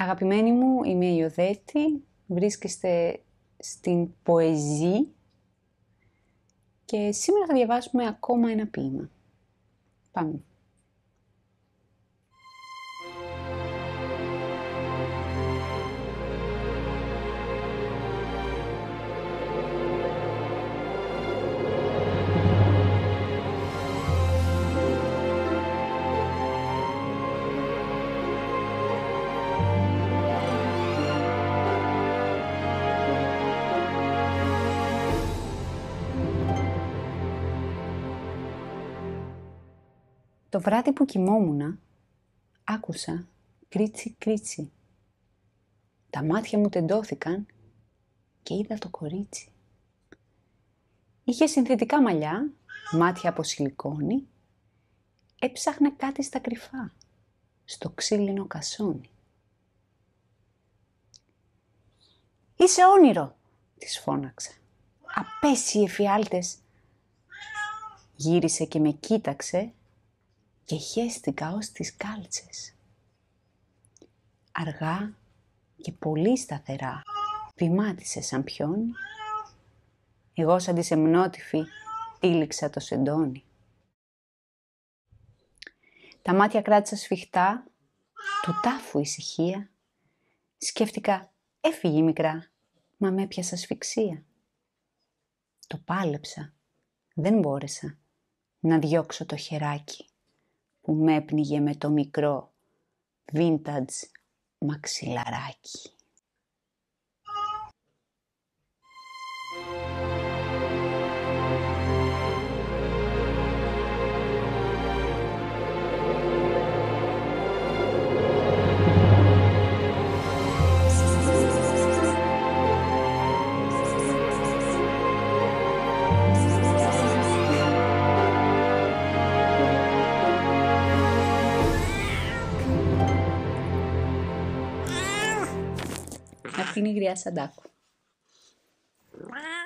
Αγαπημένοι μου, είμαι η Ιωδέτη, βρίσκεστε στην Ποεζή και σήμερα θα διαβάσουμε ακόμα ένα ποίημα. Πάμε. Το βράδυ που κοιμόμουνα, άκουσα κρίτσι κρίτσι. Τα μάτια μου τεντώθηκαν και είδα το κορίτσι. Είχε συνθετικά μαλλιά, μάτια από σιλικόνη, έψαχνε κάτι στα κρυφά, στο ξύλινο κασόνι. «Είσαι όνειρο», της φώναξα. «Απέσιοι εφιάλτες». Γύρισε και με κοίταξε και χέστηκα ως τις κάλτσες. Αργά και πολύ σταθερά βημάτισε σαν πιόνι. Εγώ σαν τη σεμνότυφη τύλιξα το σεντόνι. Τα μάτια κράτησα σφιχτά, του τάφου ησυχία. Σκέφτηκα, έφυγε μικρά, μα με έπιασα ασφυξία. Το πάλεψα, δεν μπόρεσα να διώξω το χεράκι που με έπνιγε με το μικρό vintage μαξιλαράκι. A fine criança d'Aco. Ah,